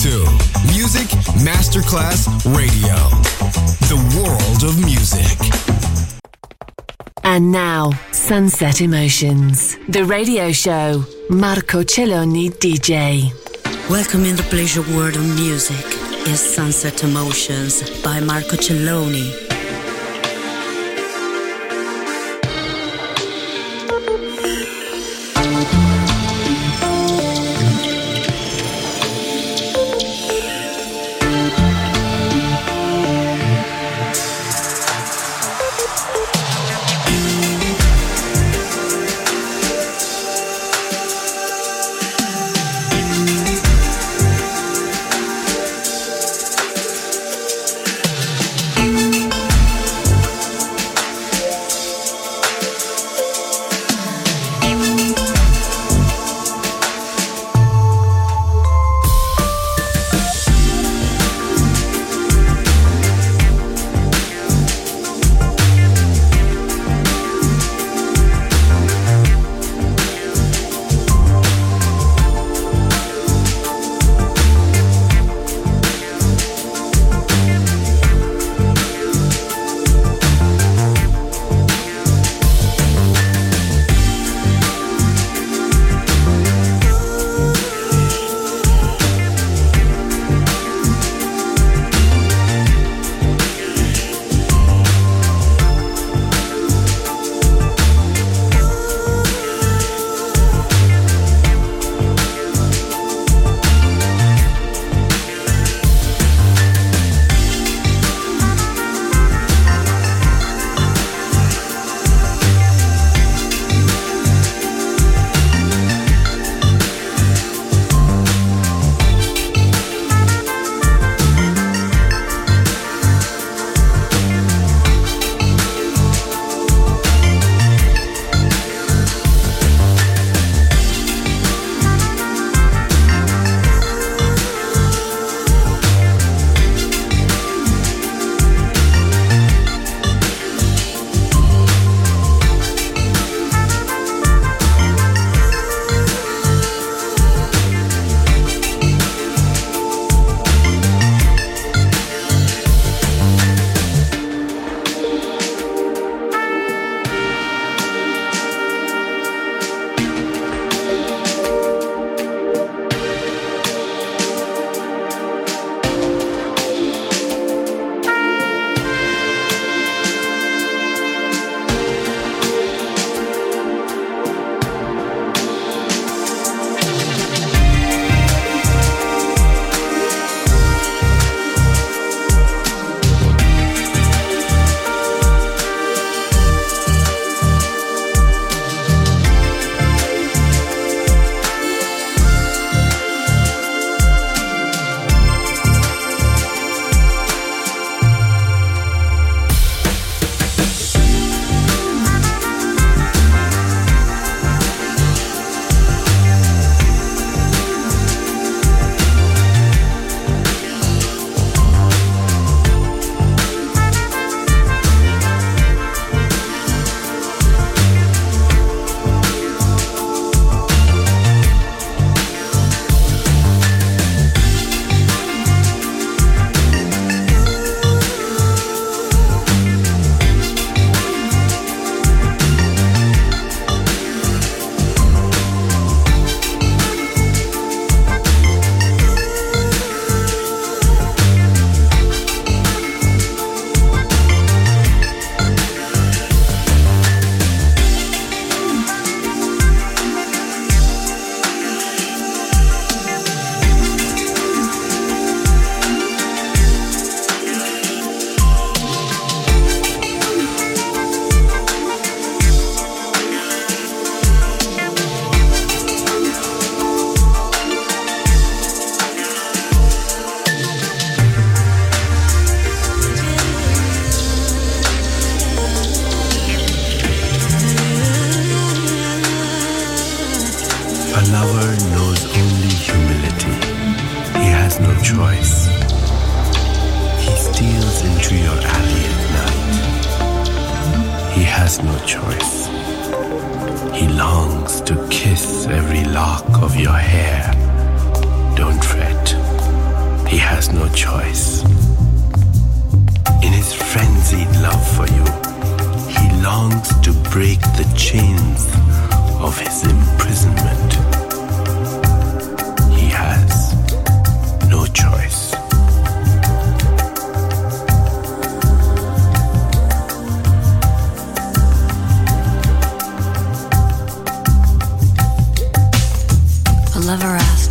to Music Masterclass Radio, the world of music. And now, Sunset Emotions, the radio show. Marco Celloni DJ. Welcome in the pleasure world of music is Sunset Emotions by Marco Celloni.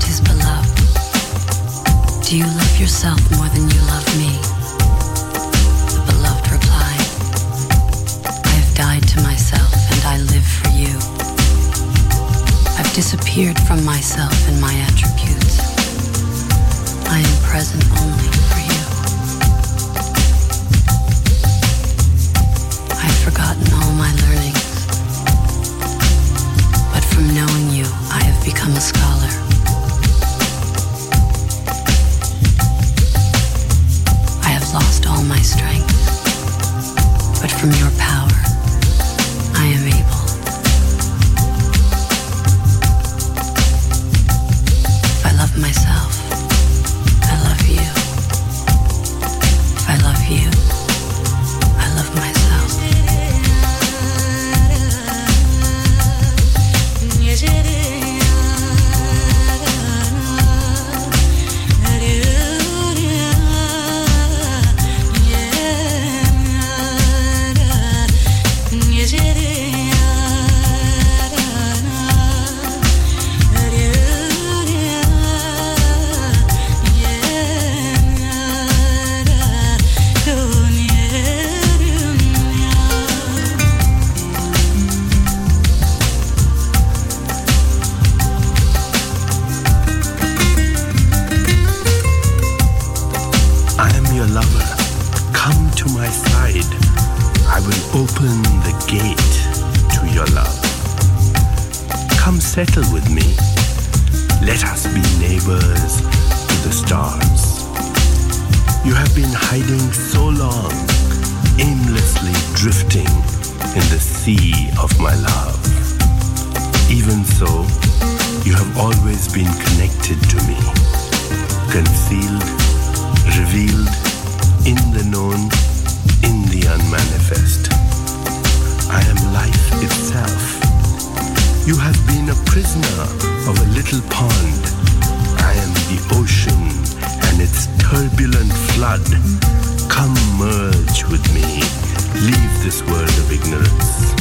His beloved, Do you love yourself more than you love me? The beloved replied, I have died to myself and I live for you. I've disappeared from myself and my attributes. I am present only for you. I've forgotten all my learnings, but from knowing you, I have become a scholar. From your power, so long, aimlessly drifting in the sea of my love. Even so, you have always been connected to me, concealed revealed in the known, in the unmanifest. I am life itself. You have been a prisoner of a little pond. I am the ocean and its turbulent flood. Come merge with me. Leave this world of ignorance.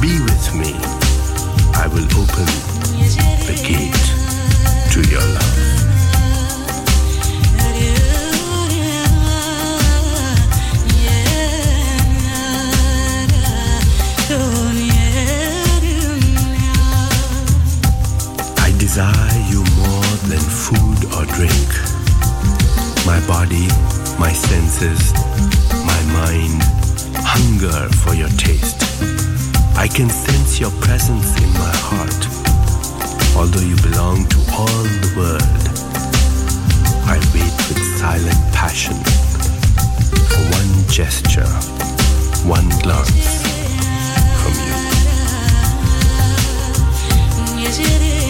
Be with me. I will open the gate to your love. I desire you more than food or drink. My body, my senses, my mind hunger for your taste. I can sense your presence in my heart. Although you belong to all the world, I wait with silent passion for one gesture, one glance from you.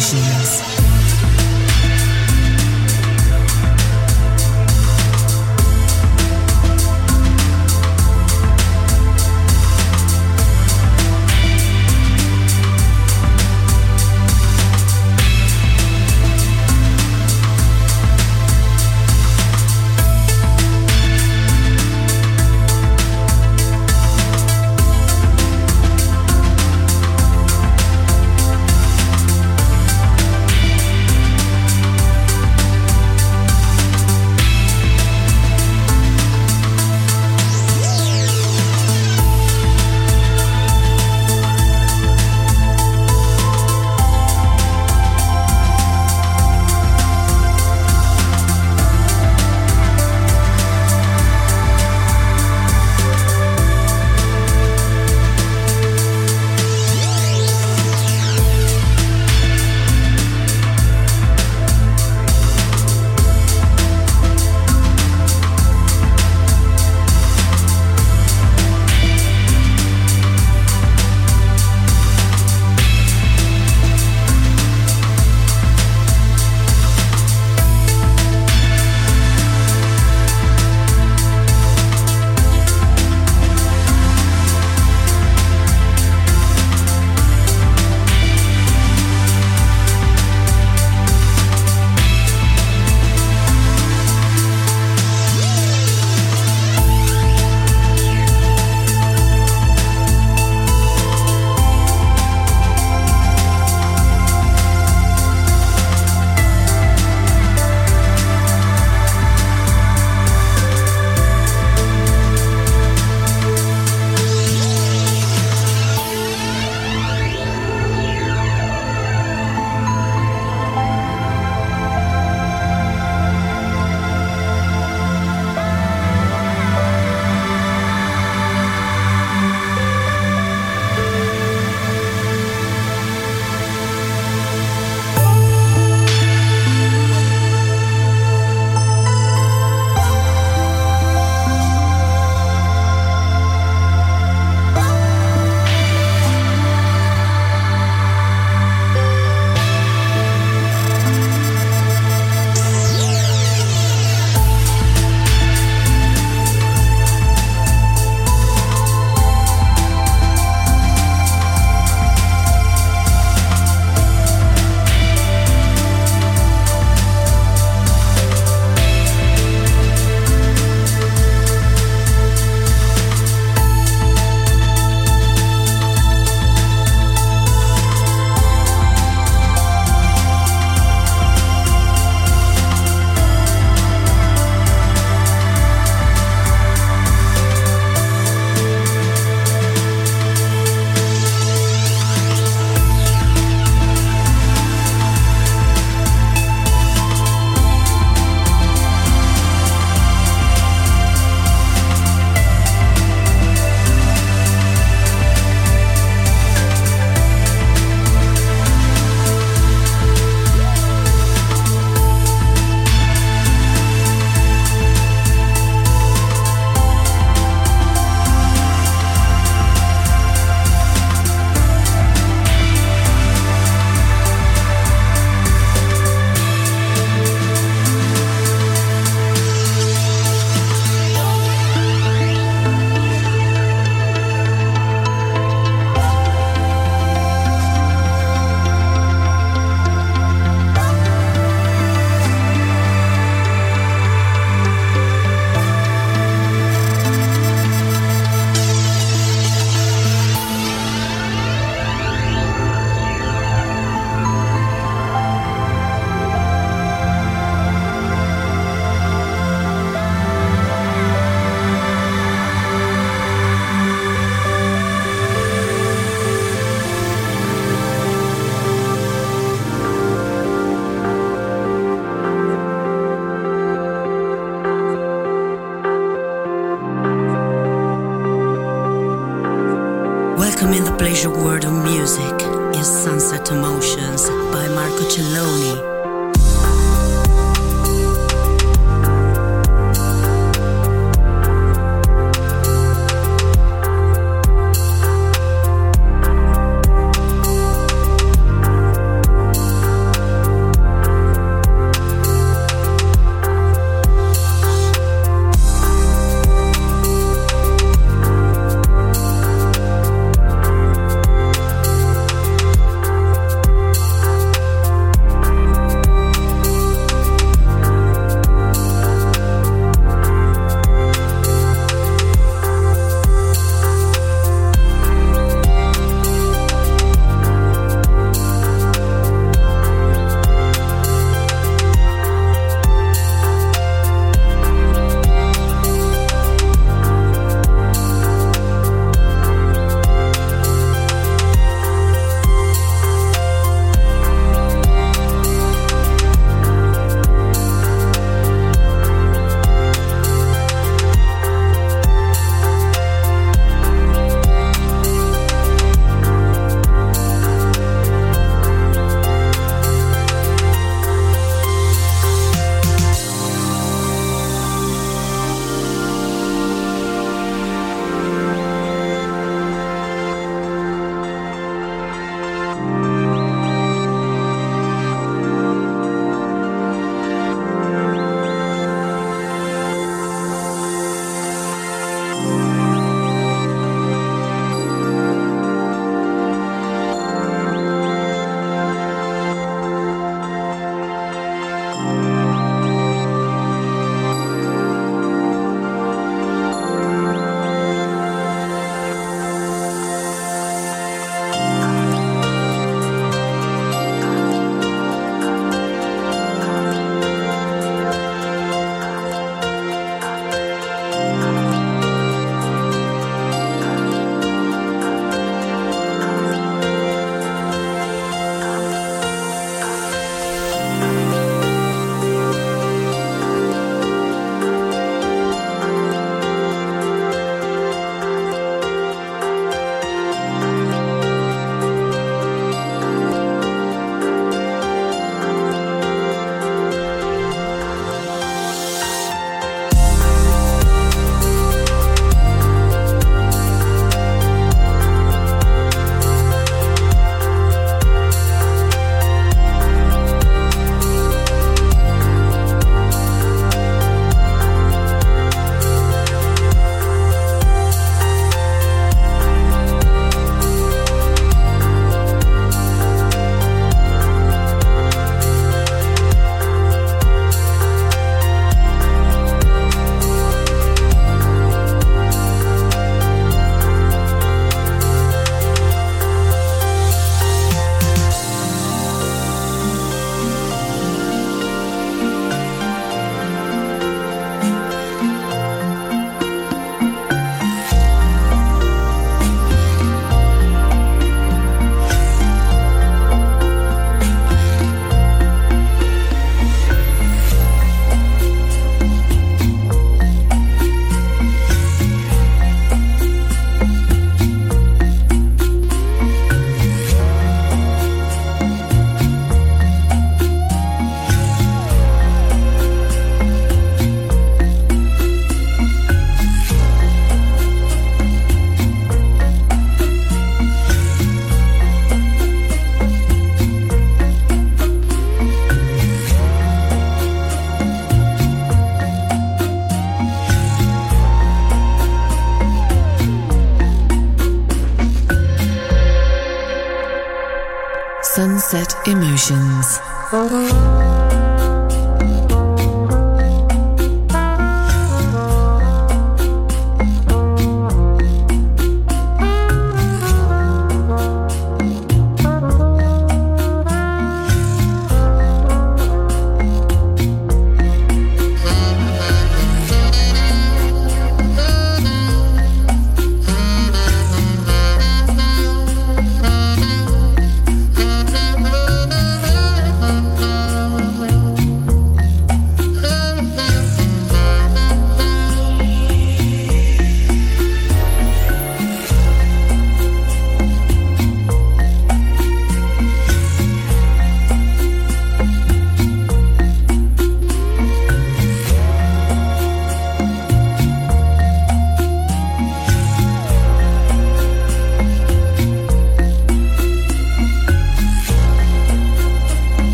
Origens.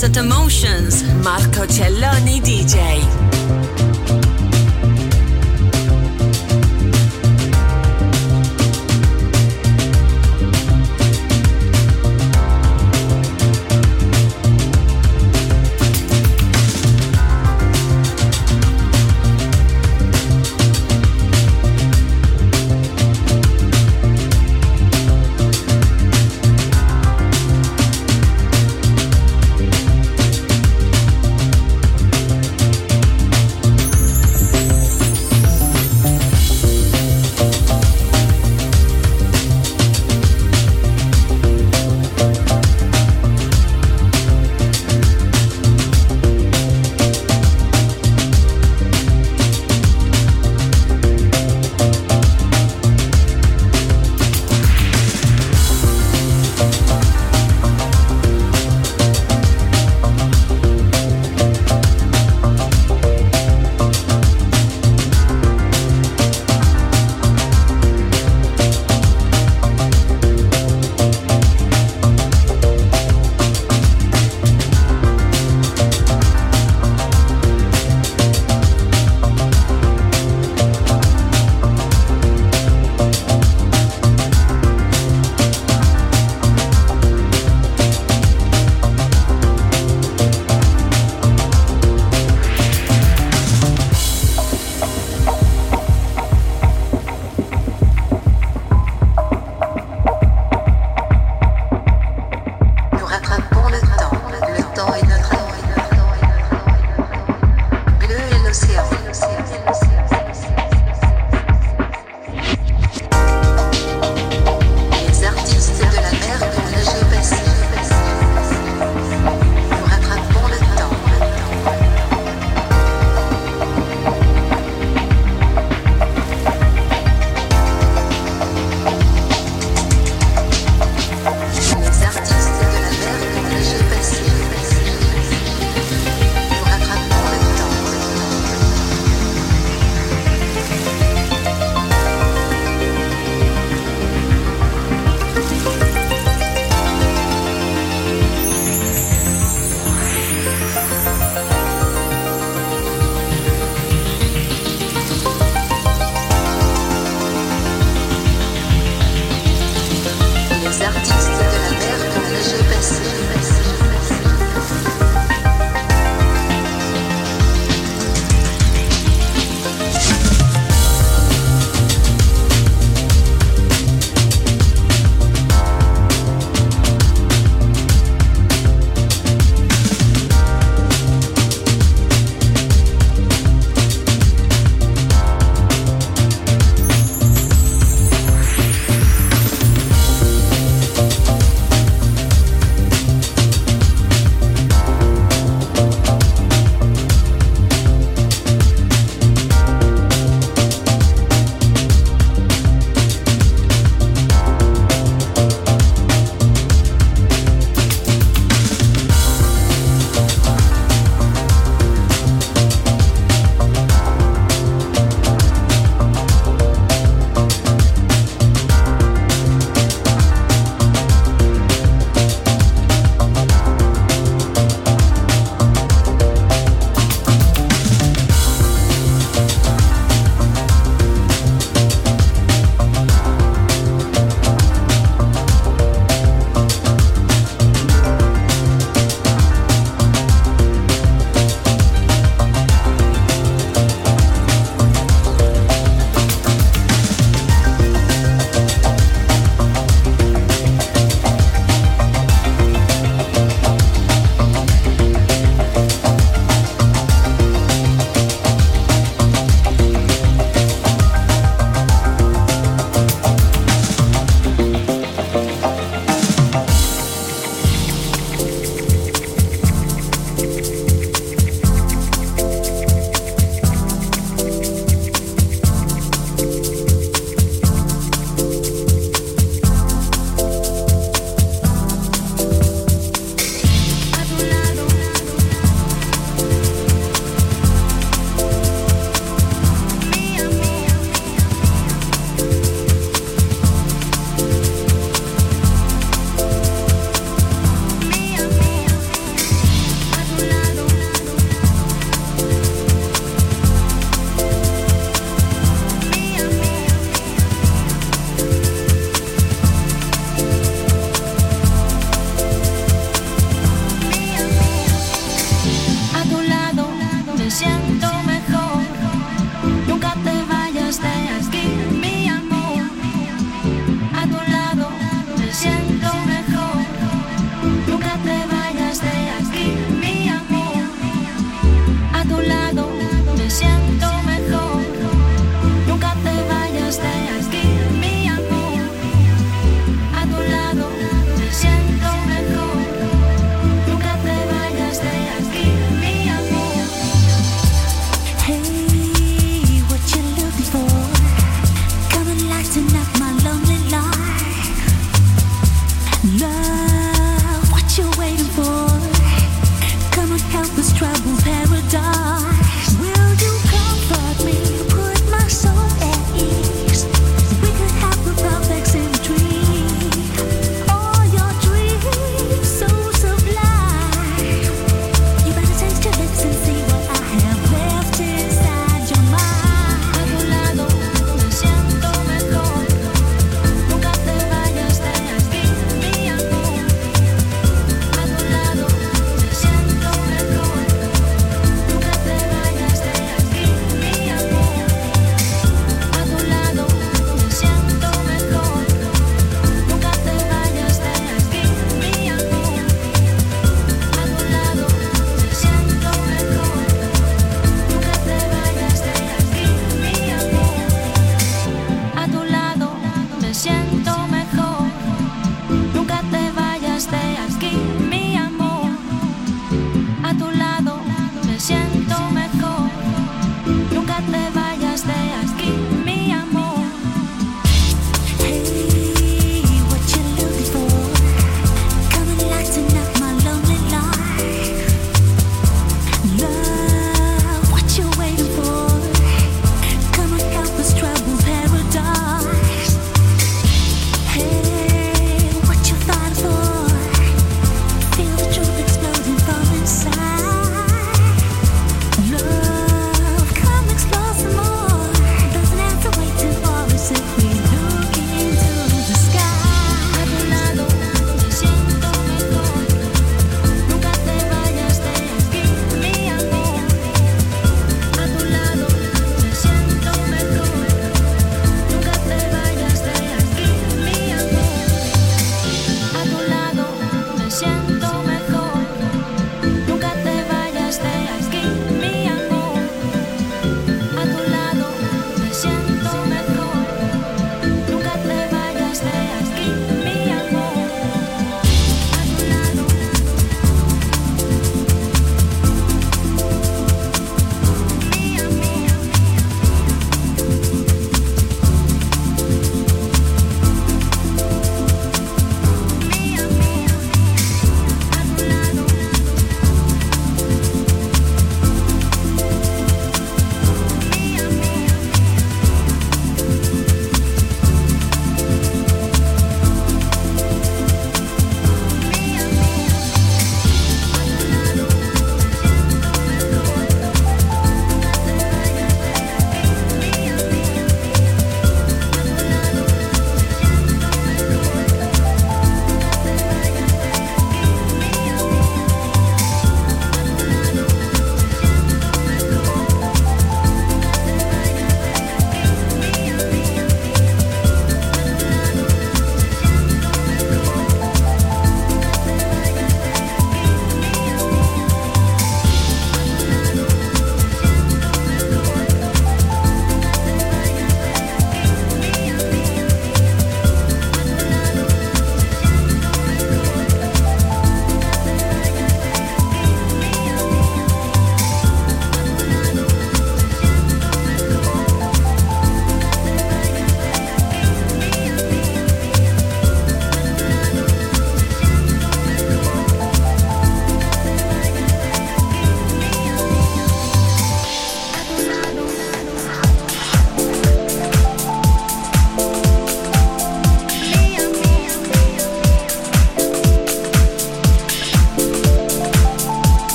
Sunset Emotions.